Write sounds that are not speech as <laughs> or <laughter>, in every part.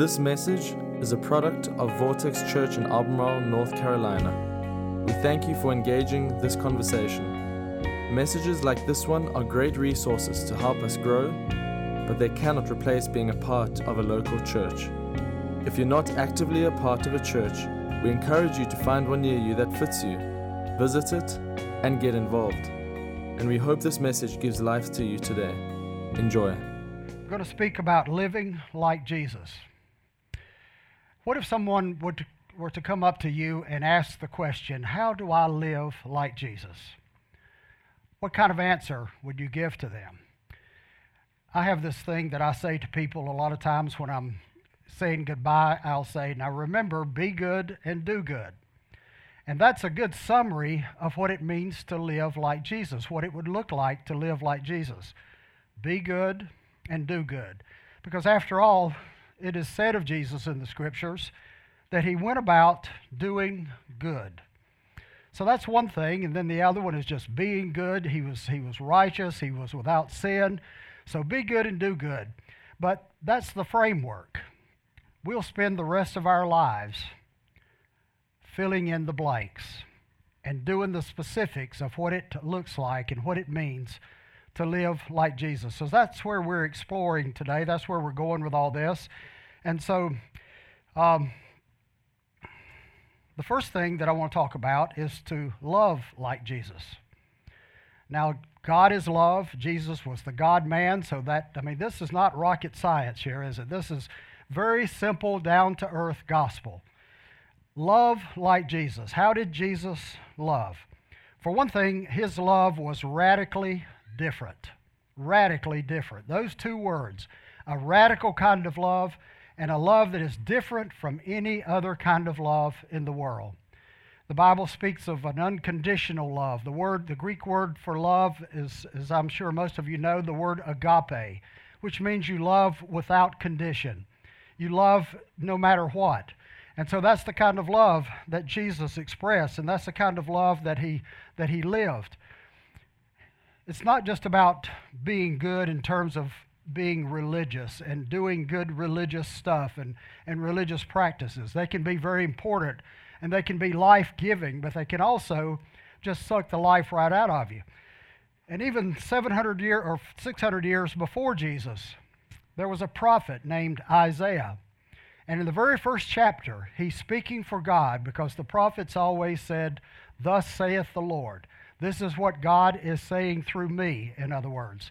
This message is a product of Vortex Church in Albemarle, North Carolina. We thank you for engaging this conversation. Messages like this one are great resources to help us grow, but they cannot replace being a part of a local church. If you're not actively a part of a church, we encourage you to find one near you that fits you, visit it, and get involved. And we hope this message gives life to you today. Enjoy. I'm going to speak about living like Jesus. What if someone would were to come up to you and ask the question, How do I live like Jesus? What kind of answer would you give to them? I have this thing that I say to people a lot of times when I'm saying goodbye. I'll say, Now remember, be good and do good. And that's a good summary of what it means to live like Jesus, what it would look like to live like Jesus. Be good and do good. Because after all, it is said of Jesus in the scriptures that he went about doing good. So that's one thing, and then the other one is just being good. He was he was righteous, he was without sin. So be good and do good. But that's the framework. We'll spend the rest of our lives filling in the blanks and doing the specifics of what it looks like and what it means to live like Jesus. So that's where we're exploring today. That's where we're going with all this. And so, um, the first thing that I want to talk about is to love like Jesus. Now, God is love. Jesus was the God man. So that, I mean, this is not rocket science here, is it? This is very simple, down to earth gospel. Love like Jesus. How did Jesus love? For one thing, his love was radically different. Radically different. Those two words, a radical kind of love and a love that is different from any other kind of love in the world. The Bible speaks of an unconditional love. The word, the Greek word for love is, as I'm sure most of you know, the word agape, which means you love without condition. You love no matter what. And so that's the kind of love that Jesus expressed, and that's the kind of love that he, that he lived. It's not just about being good in terms of being religious and doing good religious stuff and, and religious practices. They can be very important and they can be life giving, but they can also just suck the life right out of you. And even 700 years or 600 years before Jesus, there was a prophet named Isaiah. And in the very first chapter, he's speaking for God because the prophets always said, Thus saith the Lord. This is what God is saying through me, in other words.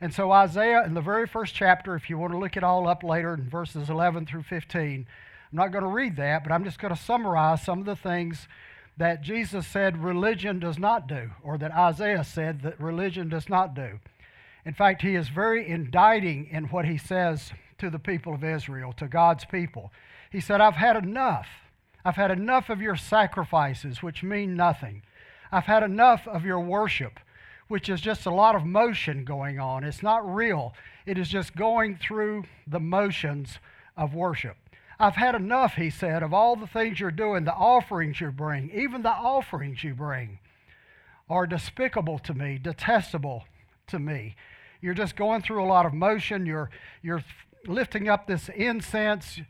And so, Isaiah, in the very first chapter, if you want to look it all up later in verses 11 through 15, I'm not going to read that, but I'm just going to summarize some of the things that Jesus said religion does not do, or that Isaiah said that religion does not do. In fact, he is very indicting in what he says to the people of Israel, to God's people. He said, I've had enough. I've had enough of your sacrifices, which mean nothing. I've had enough of your worship, which is just a lot of motion going on. It's not real, it is just going through the motions of worship. I've had enough, he said, of all the things you're doing, the offerings you bring, even the offerings you bring are despicable to me, detestable to me. You're just going through a lot of motion. You're, you're lifting up this incense,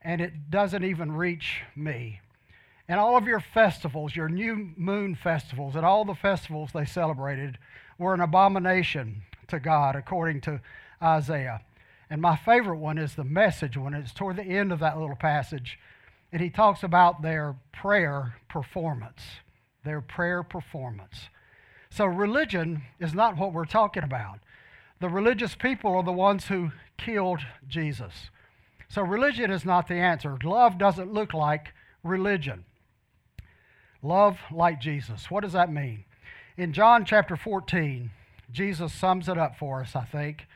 and it doesn't even reach me and all of your festivals, your new moon festivals, and all the festivals they celebrated were an abomination to God, according to Isaiah. And my favorite one is the message one. It's toward the end of that little passage. And he talks about their prayer performance. Their prayer performance. So, religion is not what we're talking about. The religious people are the ones who killed Jesus. So, religion is not the answer. Love doesn't look like religion. Love like Jesus. What does that mean? In John chapter 14, Jesus sums it up for us, I think.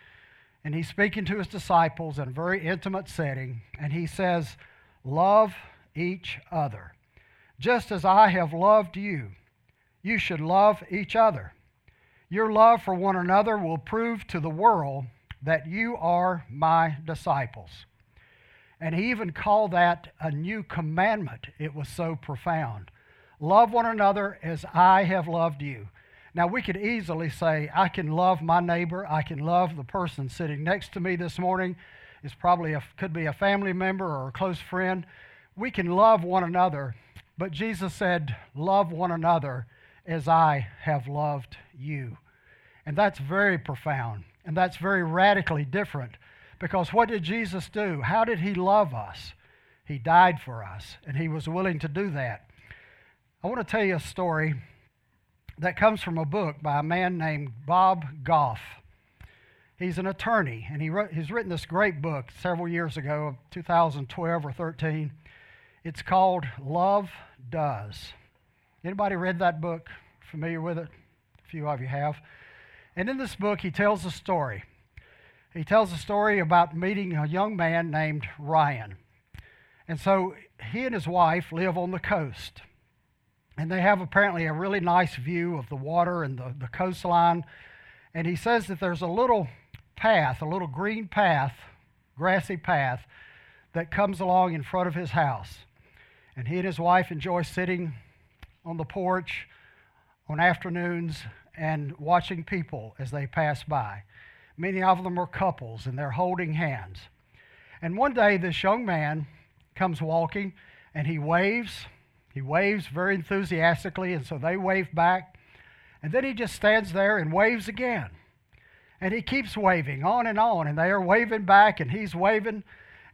And he's speaking to his disciples in a very intimate setting. And he says, Love each other. Just as I have loved you, you should love each other. Your love for one another will prove to the world that you are my disciples. And he even called that a new commandment. It was so profound. Love one another as I have loved you. Now, we could easily say, I can love my neighbor, I can love the person sitting next to me this morning, It's probably a, could be a family member or a close friend. We can love one another, but Jesus said, Love one another as I have loved you. And that's very profound, and that's very radically different because what did Jesus do? How did he love us? He died for us, and he was willing to do that. I want to tell you a story that comes from a book by a man named Bob Goff. He's an attorney, and he wrote, he's written this great book several years ago, 2012 or 13. It's called Love Does. Anybody read that book? Familiar with it? A few of you have. And in this book, he tells a story. He tells a story about meeting a young man named Ryan. And so he and his wife live on the coast. And they have apparently a really nice view of the water and the, the coastline. And he says that there's a little path, a little green path, grassy path, that comes along in front of his house. And he and his wife enjoy sitting on the porch on afternoons and watching people as they pass by. Many of them are couples and they're holding hands. And one day, this young man comes walking and he waves. He waves very enthusiastically, and so they wave back. And then he just stands there and waves again. And he keeps waving on and on, and they are waving back, and he's waving.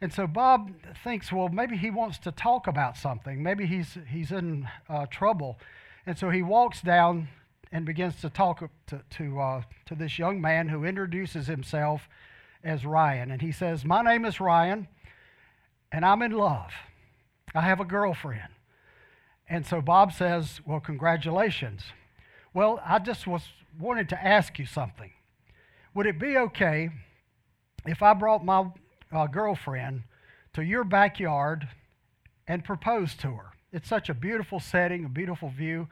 And so Bob thinks, well, maybe he wants to talk about something. Maybe he's, he's in uh, trouble. And so he walks down and begins to talk to, to, uh, to this young man who introduces himself as Ryan. And he says, My name is Ryan, and I'm in love. I have a girlfriend. And so Bob says, Well, congratulations. Well, I just was wanted to ask you something. Would it be okay if I brought my uh, girlfriend to your backyard and proposed to her? It's such a beautiful setting, a beautiful view.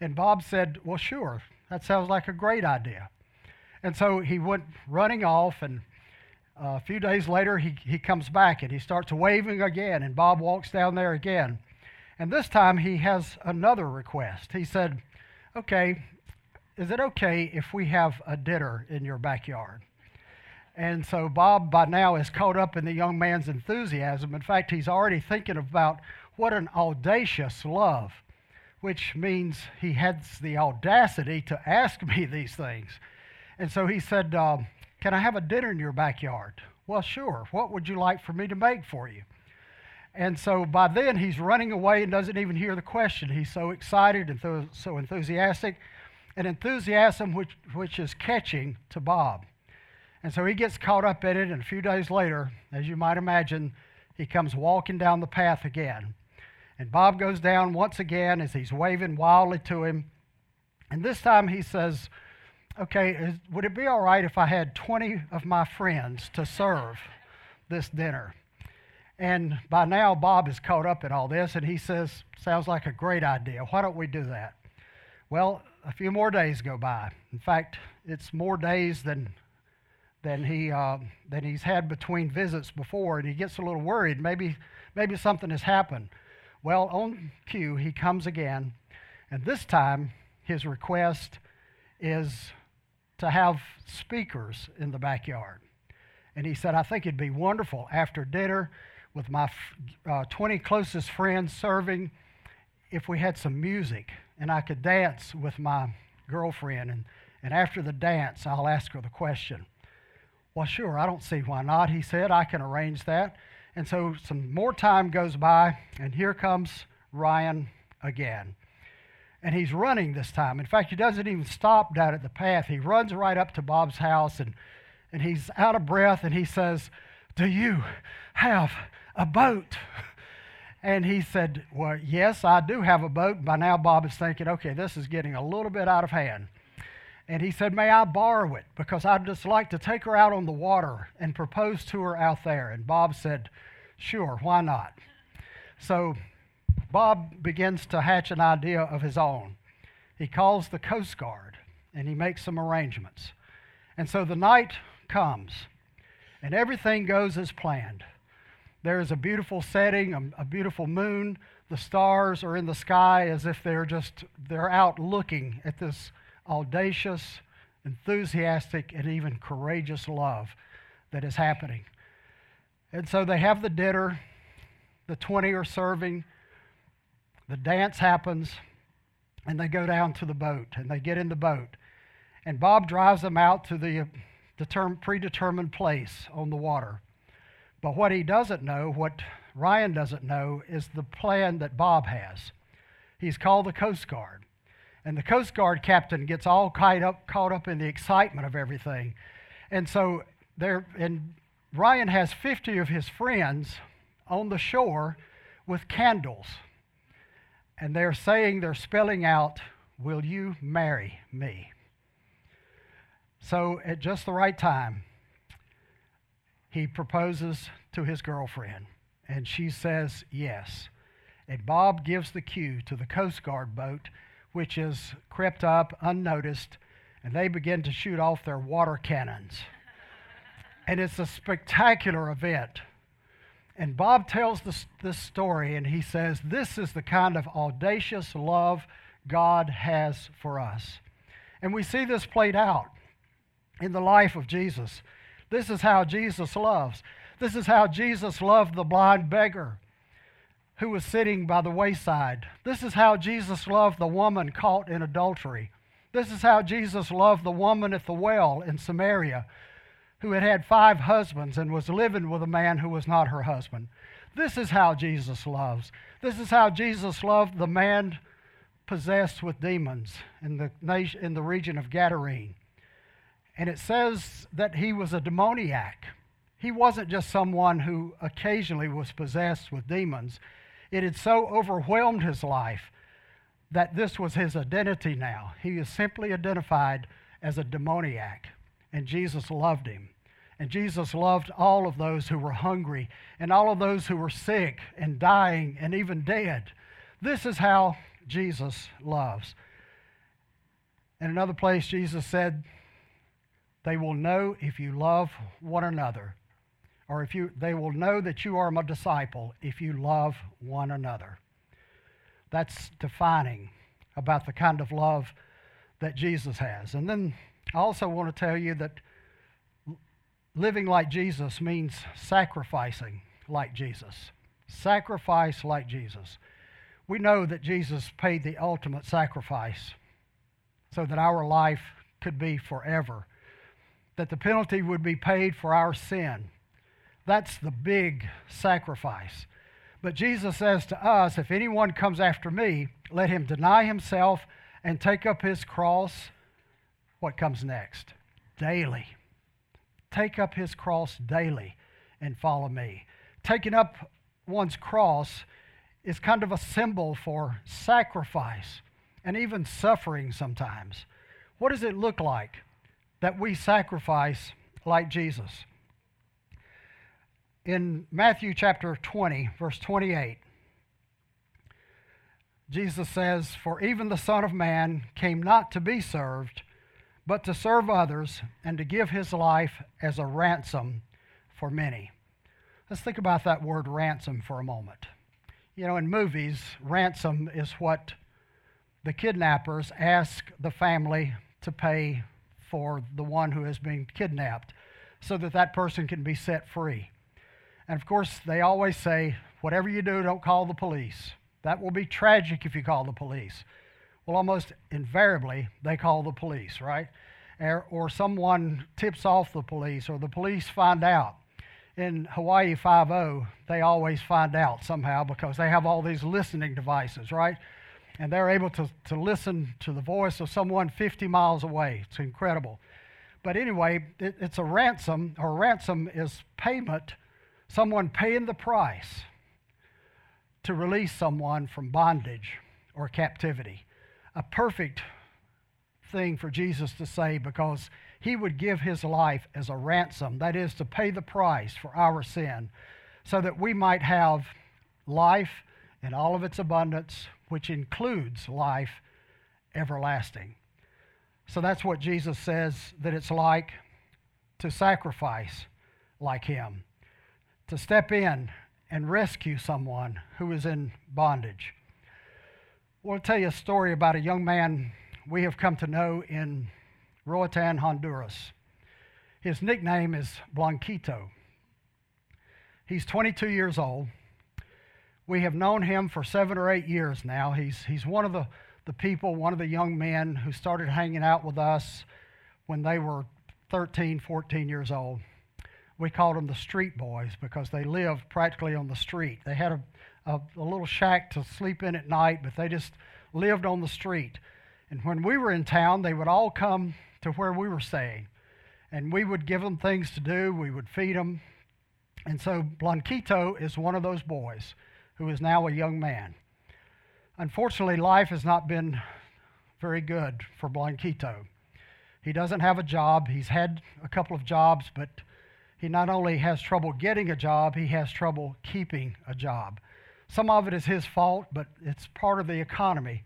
And Bob said, Well, sure, that sounds like a great idea. And so he went running off, and uh, a few days later, he, he comes back and he starts waving again, and Bob walks down there again. And this time he has another request. He said, Okay, is it okay if we have a dinner in your backyard? And so Bob, by now, is caught up in the young man's enthusiasm. In fact, he's already thinking about what an audacious love, which means he has the audacity to ask me these things. And so he said, uh, Can I have a dinner in your backyard? Well, sure. What would you like for me to make for you? And so by then he's running away and doesn't even hear the question. He's so excited and so enthusiastic, an enthusiasm which, which is catching to Bob. And so he gets caught up in it, and a few days later, as you might imagine, he comes walking down the path again. And Bob goes down once again as he's waving wildly to him. And this time he says, Okay, is, would it be all right if I had 20 of my friends to serve this dinner? And by now, Bob is caught up in all this, and he says, Sounds like a great idea. Why don't we do that? Well, a few more days go by. In fact, it's more days than, than, he, uh, than he's had between visits before, and he gets a little worried. Maybe, maybe something has happened. Well, on cue, he comes again, and this time his request is to have speakers in the backyard. And he said, I think it'd be wonderful after dinner with my uh, 20 closest friends serving if we had some music and I could dance with my girlfriend. And, and after the dance, I'll ask her the question. Well, sure, I don't see why not, he said. I can arrange that. And so some more time goes by, and here comes Ryan again. And he's running this time. In fact, he doesn't even stop down at the path. He runs right up to Bob's house, and, and he's out of breath, and he says, Do you have a boat. And he said, Well, yes, I do have a boat. By now, Bob is thinking, okay, this is getting a little bit out of hand. And he said, May I borrow it? Because I'd just like to take her out on the water and propose to her out there. And Bob said, Sure, why not? So Bob begins to hatch an idea of his own. He calls the Coast Guard and he makes some arrangements. And so the night comes and everything goes as planned. There is a beautiful setting, a, a beautiful moon. The stars are in the sky as if they're just, they're out looking at this audacious, enthusiastic, and even courageous love that is happening. And so they have the dinner, the 20 are serving, the dance happens, and they go down to the boat and they get in the boat. And Bob drives them out to the uh, determ- predetermined place on the water. But what he doesn't know, what Ryan doesn't know, is the plan that Bob has. He's called the Coast Guard. And the Coast Guard captain gets all caught up, caught up in the excitement of everything. And so there, and Ryan has 50 of his friends on the shore with candles. And they're saying, they're spelling out, Will you marry me? So at just the right time, he proposes to his girlfriend, and she says yes. And Bob gives the cue to the Coast Guard boat, which is crept up unnoticed, and they begin to shoot off their water cannons. <laughs> and it's a spectacular event. And Bob tells this, this story, and he says, This is the kind of audacious love God has for us. And we see this played out in the life of Jesus. This is how Jesus loves. This is how Jesus loved the blind beggar who was sitting by the wayside. This is how Jesus loved the woman caught in adultery. This is how Jesus loved the woman at the well in Samaria who had had five husbands and was living with a man who was not her husband. This is how Jesus loves. This is how Jesus loved the man possessed with demons in the, nation, in the region of Gadarene. And it says that he was a demoniac. He wasn't just someone who occasionally was possessed with demons. It had so overwhelmed his life that this was his identity now. He is simply identified as a demoniac, and Jesus loved him. And Jesus loved all of those who were hungry and all of those who were sick and dying and even dead. This is how Jesus loves. In another place, Jesus said, They will know if you love one another or if you they will know that you are my disciple if you love one another. That's defining about the kind of love that jesus has. And then i also want to tell you that living like jesus means sacrificing like jesus. Sacrifice like jesus. We know that jesus paid the ultimate sacrifice so that our life could be forever that the penalty would be paid for our sin that's the big sacrifice. But Jesus says to us, if anyone comes after me, let him deny himself and take up his cross. What comes next? Daily. Take up his cross daily and follow me. Taking up one's cross is kind of a symbol for sacrifice and even suffering sometimes. What does it look like that we sacrifice like Jesus? in Matthew chapter 20, verse 28, Jesus says, For even the Son of Man came not to be served, but to serve others and to give his life as a ransom for many. Let's think about that word ransom for a moment. You know, in movies, ransom is what the kidnappers ask the family to pay for the one who has been kidnapped so that that person can be set free. And of course, they always say, whatever you do, don't call the police. That will be tragic if you call the police. Well, almost invariably, they call the police, right? Or, or someone tips off the police, or the police find out. In Hawaii 5 they always find out somehow because they have all these listening devices, right? And they're able to, to listen to the voice of someone 50 miles away. It's incredible. But anyway, it, it's a ransom, or ransom is payment someone paying the price to release someone from bondage or captivity. A perfect thing for Jesus to say because he would give his life as a ransom, that is, to pay the price for our sin, so that we might have life in all of its abundance, which includes life everlasting. So that's what Jesus says that it's like to sacrifice like him to step in and rescue someone who is in bondage. To tell you a story about a young man we have come to know in Roatan, Honduras. His nickname is Blanquito. He's 22 years old. We have known him for seven or eight years now. He's, he's one of the, the people, one of the young men who started hanging out with us when they were 13, 14 years old. We called them the street boys because they lived practically on the street. They had a, a, a little shack to sleep in at night, but they just lived on the street. And when we were in town, they would all come to where we were staying. And we would give them things to do, we would feed them. And so Blanquito is one of those boys who is now a young man. Unfortunately, life has not been very good for Blanquito. He doesn't have a job. He's had a couple of jobs, but he not only has trouble getting a job, he has trouble keeping a job. Some of it is his fault, but it's part of the economy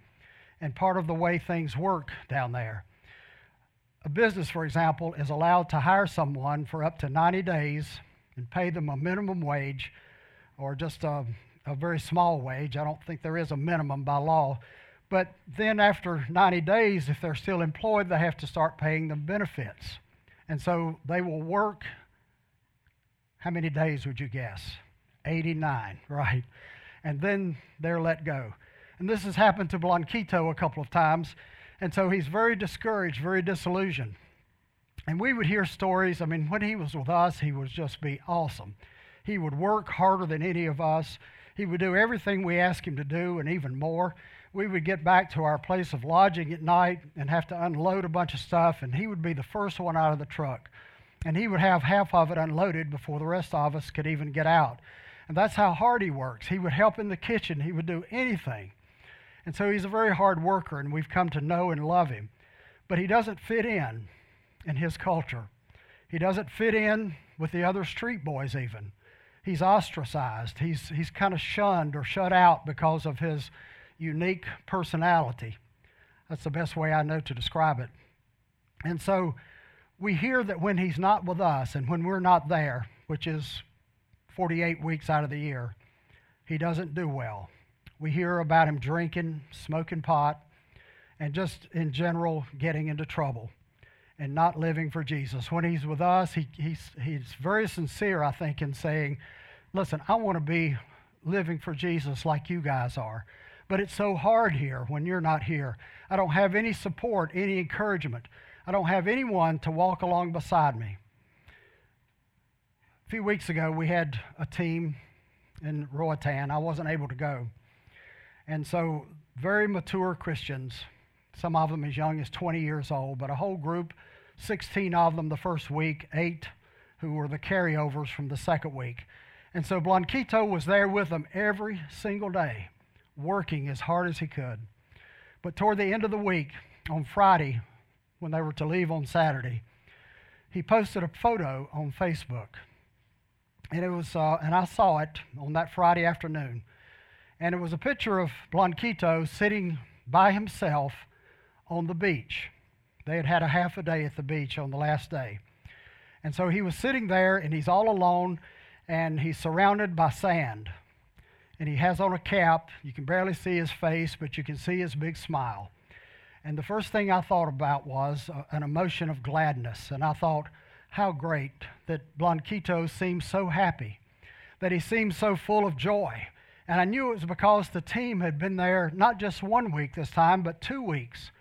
and part of the way things work down there. A business, for example, is allowed to hire someone for up to 90 days and pay them a minimum wage or just a, a very small wage. I don't think there is a minimum by law. But then, after 90 days, if they're still employed, they have to start paying them benefits. And so they will work. How many days would you guess? 89, <laughs> right? And then they're let go. And this has happened to Blanquito a couple of times. And so he's very discouraged, very disillusioned. And we would hear stories. I mean, when he was with us, he would just be awesome. He would work harder than any of us. He would do everything we asked him to do and even more. We would get back to our place of lodging at night and have to unload a bunch of stuff, and he would be the first one out of the truck. And he would have half of it unloaded before the rest of us could even get out. And that's how hard he works. He would help in the kitchen, he would do anything. And so he's a very hard worker, and we've come to know and love him. But he doesn't fit in in his culture. He doesn't fit in with the other street boys, even. He's ostracized. He's, he's kind of shunned or shut out because of his unique personality. That's the best way I know to describe it. And so we hear that when he's not with us and when we're not there, which is 48 weeks out of the year, he doesn't do well. We hear about him drinking, smoking pot, and just in general getting into trouble and not living for Jesus. When he's with us, he, he's, he's very sincere, I think, in saying, Listen, I want to be living for Jesus like you guys are. But it's so hard here when you're not here. I don't have any support, any encouragement. I don't have anyone to walk along beside me. A few weeks ago, we had a team in Roatan. I wasn't able to go. And so, very mature Christians, some of them as young as 20 years old, but a whole group, 16 of them the first week, eight who were the carryovers from the second week. And so Blanquito was there with them every single day, working as hard as he could. But toward the end of the week, on Friday, when they were to leave on Saturday, he posted a photo on Facebook. And it was, uh, and I saw it on that Friday afternoon and it was a picture of Blanquito sitting by himself on the beach. They had had a half a day at the beach on the last day. And so he was sitting there, and he's all alone, and he's surrounded by sand. And he has on a cap. You can barely see his face, but you can see his big smile. And the first thing I thought about was uh, an emotion of gladness. And I thought, how great that Blanquito seems so happy, that he seems so full of joy and I knew it was because the team had been there not just one week this time, but two weeks.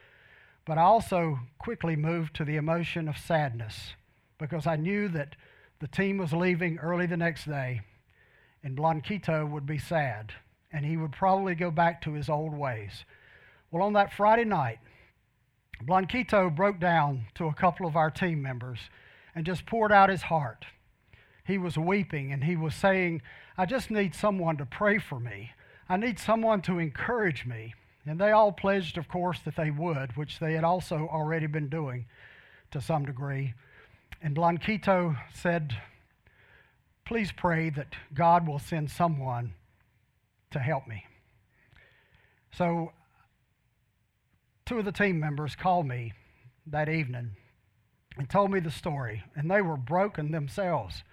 But I also quickly moved to the emotion of sadness because I knew that the team was leaving early the next day and Blanquito would be sad and he would probably go back to his old ways. Well, on that Friday night, Blanquito broke down to a couple of our team members and just poured out his heart. He was weeping and he was saying, I just need someone to pray for me. I need someone to encourage me. And they all pledged, of course, that they would, which they had also already been doing to some degree. And Blanquito said, Please pray that God will send someone to help me. So, two of the team members called me that evening and told me the story, and they were broken themselves.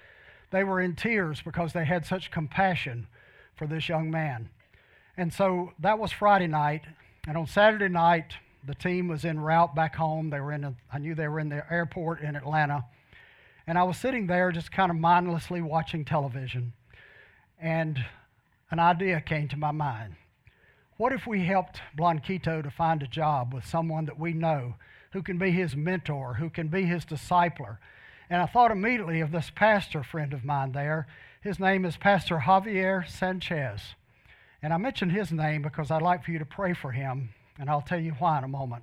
They were in tears because they had such compassion for this young man. And so that was Friday night. And on Saturday night, the team was en route back home. They were in a, I knew they were in the airport in Atlanta. And I was sitting there just kind of mindlessly watching television. and an idea came to my mind. What if we helped Blanquito to find a job with someone that we know who can be his mentor, who can be his discipler? And I thought immediately of this pastor friend of mine there. His name is Pastor Javier Sanchez. And I mentioned his name because I'd like for you to pray for him, and I'll tell you why in a moment.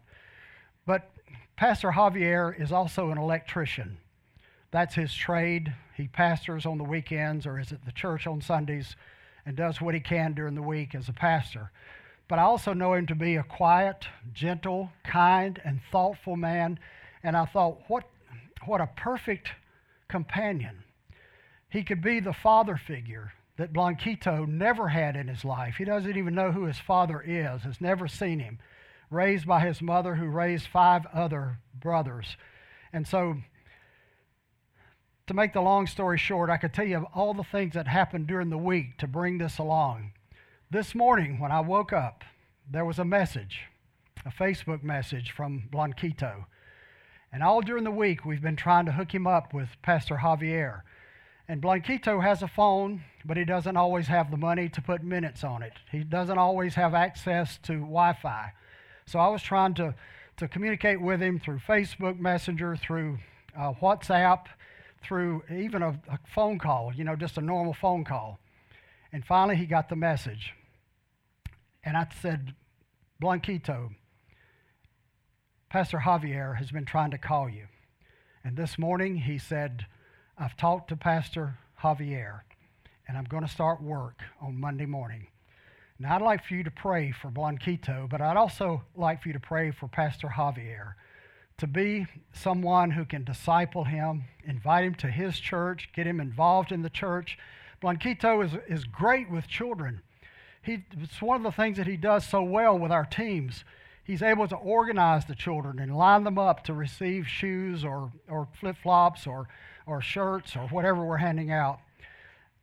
But Pastor Javier is also an electrician. That's his trade. He pastors on the weekends or is at the church on Sundays and does what he can during the week as a pastor. But I also know him to be a quiet, gentle, kind, and thoughtful man. And I thought, what, what a perfect companion. He could be the father figure that Blanquito never had in his life. He doesn't even know who his father is, has never seen him. Raised by his mother, who raised five other brothers. And so, to make the long story short, I could tell you all the things that happened during the week to bring this along. This morning, when I woke up, there was a message, a Facebook message from Blanquito. And all during the week, we've been trying to hook him up with Pastor Javier. And Blanquito has a phone, but he doesn't always have the money to put minutes on it. He doesn't always have access to Wi Fi. So I was trying to, to communicate with him through Facebook Messenger, through uh, WhatsApp, through even a, a phone call, you know, just a normal phone call. And finally, he got the message. And I said, Blanquito, Pastor Javier has been trying to call you. And this morning he said, I've talked to Pastor Javier, and I'm going to start work on Monday morning. Now, I'd like for you to pray for Blanquito, but I'd also like for you to pray for Pastor Javier to be someone who can disciple him, invite him to his church, get him involved in the church. Blanquito is, is great with children. He, it's one of the things that he does so well with our teams. He's able to organize the children and line them up to receive shoes or, or flip flops or or shirts or whatever we're handing out.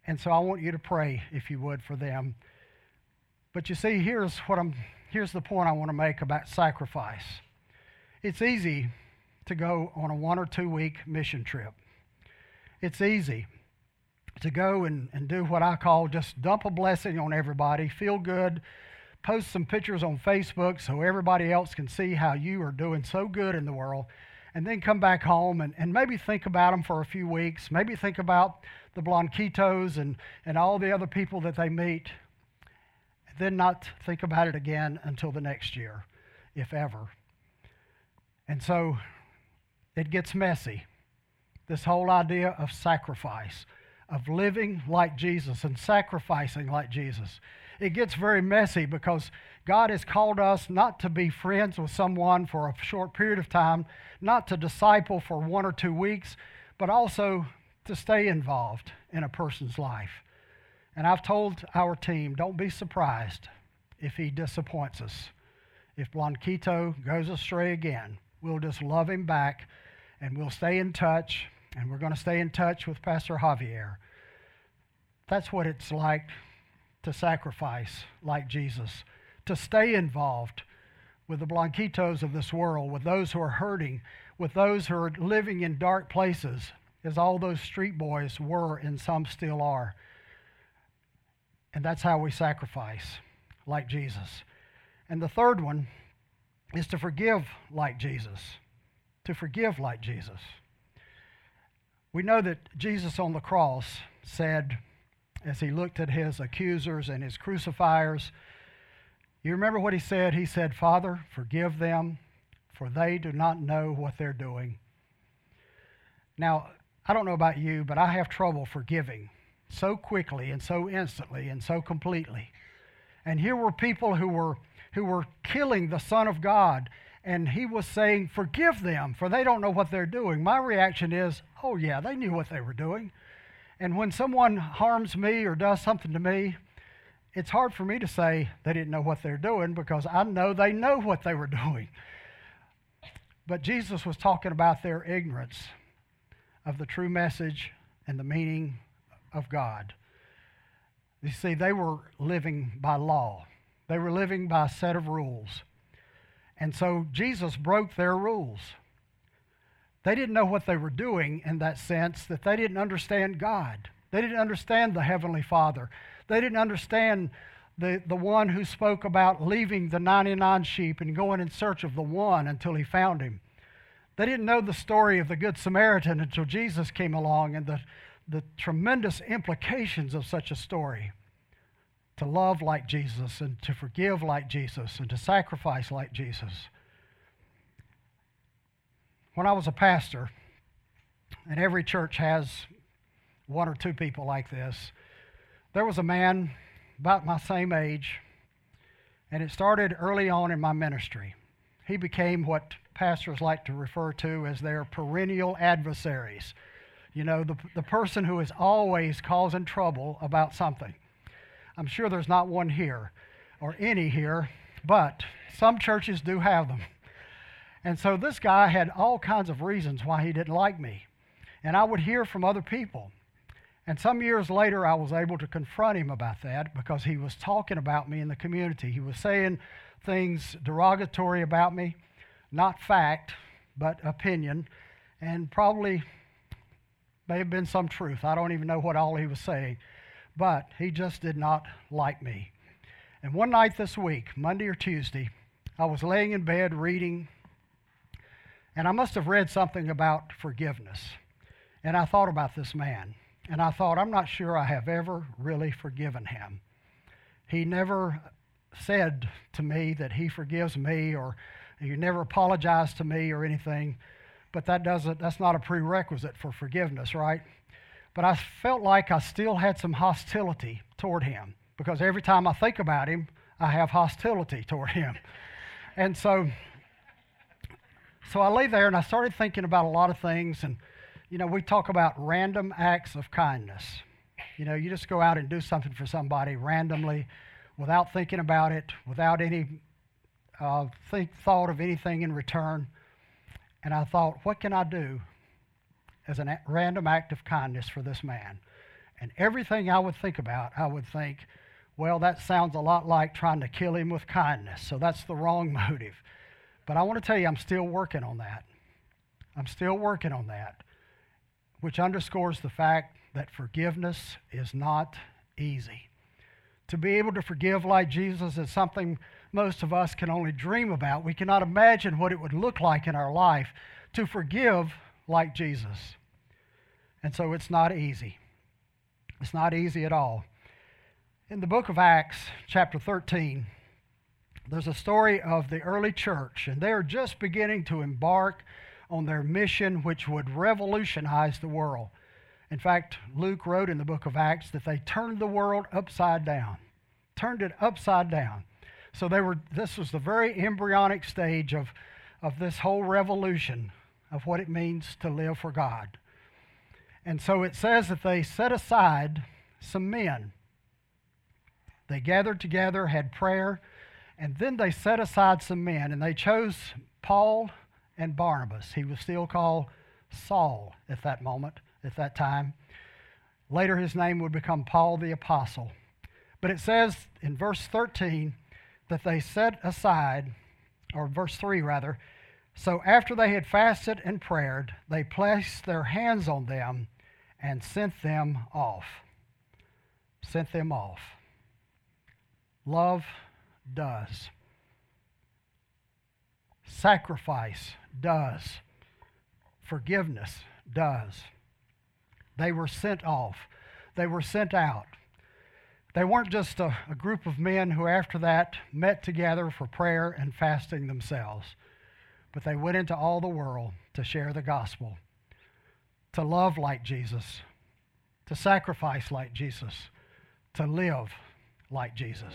And so I want you to pray, if you would, for them. But you see, here's what I'm here's the point I want to make about sacrifice. It's easy to go on a one or two week mission trip. It's easy to go and, and do what I call just dump a blessing on everybody, feel good, post some pictures on Facebook so everybody else can see how you are doing so good in the world and then come back home and, and maybe think about them for a few weeks. Maybe think about the Blanquitos and, and all the other people that they meet. And Then not think about it again until the next year, if ever. And so it gets messy. This whole idea of sacrifice, of living like Jesus and sacrificing like Jesus. It gets very messy because God has called us not to be friends with someone for a short period of time, not to disciple for one or two weeks, but also to stay involved in a person's life. And I've told our team don't be surprised if he disappoints us. If Blanquito goes astray again, we'll just love him back and we'll stay in touch. And we're going to stay in touch with Pastor Javier. That's what it's like to sacrifice like Jesus to stay involved with the Blanquitos of this world, with those who are hurting, with those who are living in dark places, as all those street boys were and some still are. And that's how we sacrifice like Jesus. And the third one is to forgive like Jesus. To forgive like Jesus. We know that Jesus on the cross said, as he looked at his accusers and his crucifiers, you remember what he said? He said, Father, forgive them, for they do not know what they're doing. Now, I don't know about you, but I have trouble forgiving so quickly and so instantly and so completely. And here were people who were who were killing the Son of God, and he was saying, Forgive them, for they don't know what they're doing. My reaction is, Oh, yeah, they knew what they were doing. And when someone harms me or does something to me, it's hard for me to say they didn't know what they're doing because I know they know what they were <laughs> doing. But Jesus was talking about their ignorance of the true message and the meaning of God. You see, they were living by law, they were living by a set of rules. And so Jesus broke their rules. They didn't know what they were doing in that sense that they didn't understand God. They didn't understand the Heavenly Father. They didn't understand the, the one who spoke about leaving the 99 sheep and going in search of the one until he found him. They didn't know the story of the Good Samaritan until Jesus came along and the, the tremendous implications of such a story. To love like Jesus and to forgive like Jesus and to sacrifice like Jesus. When I was a pastor, and every church has one or two people like this, there was a man about my same age, and it started early on in my ministry. He became what pastors like to refer to as their perennial adversaries. You know, the, the person who is always causing trouble about something. I'm sure there's not one here or any here, but some churches do have them. And so this guy had all kinds of reasons why he didn't like me. And I would hear from other people. And some years later, I was able to confront him about that because he was talking about me in the community. He was saying things derogatory about me, not fact, but opinion, and probably may have been some truth. I don't even know what all he was saying, but he just did not like me. And one night this week, Monday or Tuesday, I was laying in bed reading, and I must have read something about forgiveness. And I thought about this man. And I thought, I'm not sure I have ever really forgiven him. He never said to me that he forgives me or he never apologized to me or anything. But that doesn't, that's not a prerequisite for forgiveness, right? But I felt like I still had some hostility toward him because every time I think about him, I have hostility toward him. And so, so I lay there and I started thinking about a lot of things and you know, we talk about random acts of kindness. You know, you just go out and do something for somebody randomly without thinking about it, without any uh, think, thought of anything in return. And I thought, what can I do as a random act of kindness for this man? And everything I would think about, I would think, well, that sounds a lot like trying to kill him with kindness. So that's the wrong <laughs> motive. But I want to tell you, I'm still working on that. I'm still working on that which underscores the fact that forgiveness is not easy. To be able to forgive like Jesus is something most of us can only dream about. We cannot imagine what it would look like in our life to forgive like Jesus. And so it's not easy. It's not easy at all. In the book of Acts, chapter 13, there's a story of the early church, and they are just beginning to embark on their mission, which would revolutionize the world. In fact, Luke wrote in the book of Acts that they turned the world upside down, turned it upside down. So they were, this was the very embryonic stage of, of this whole revolution of what it means to live for God. And so it says that they set aside some men. They gathered together, had prayer, and then they set aside some men, and they chose Paul and Barnabas. He was still called Saul at that moment, at that time. Later, his name would become Paul the Apostle. But it says in verse 13 that they set aside, or verse 3 rather, so after they had fasted and prayed, they placed their hands on them and sent them off. Sent them off. Love does. Sacrifice does. Forgiveness does. They were sent off, they were sent out. They weren't just a, a, group of men who, after that, met together for prayer and fasting themselves, but they went into all the world to share the gospel, to love like Jesus, to sacrifice like Jesus, to live like Jesus.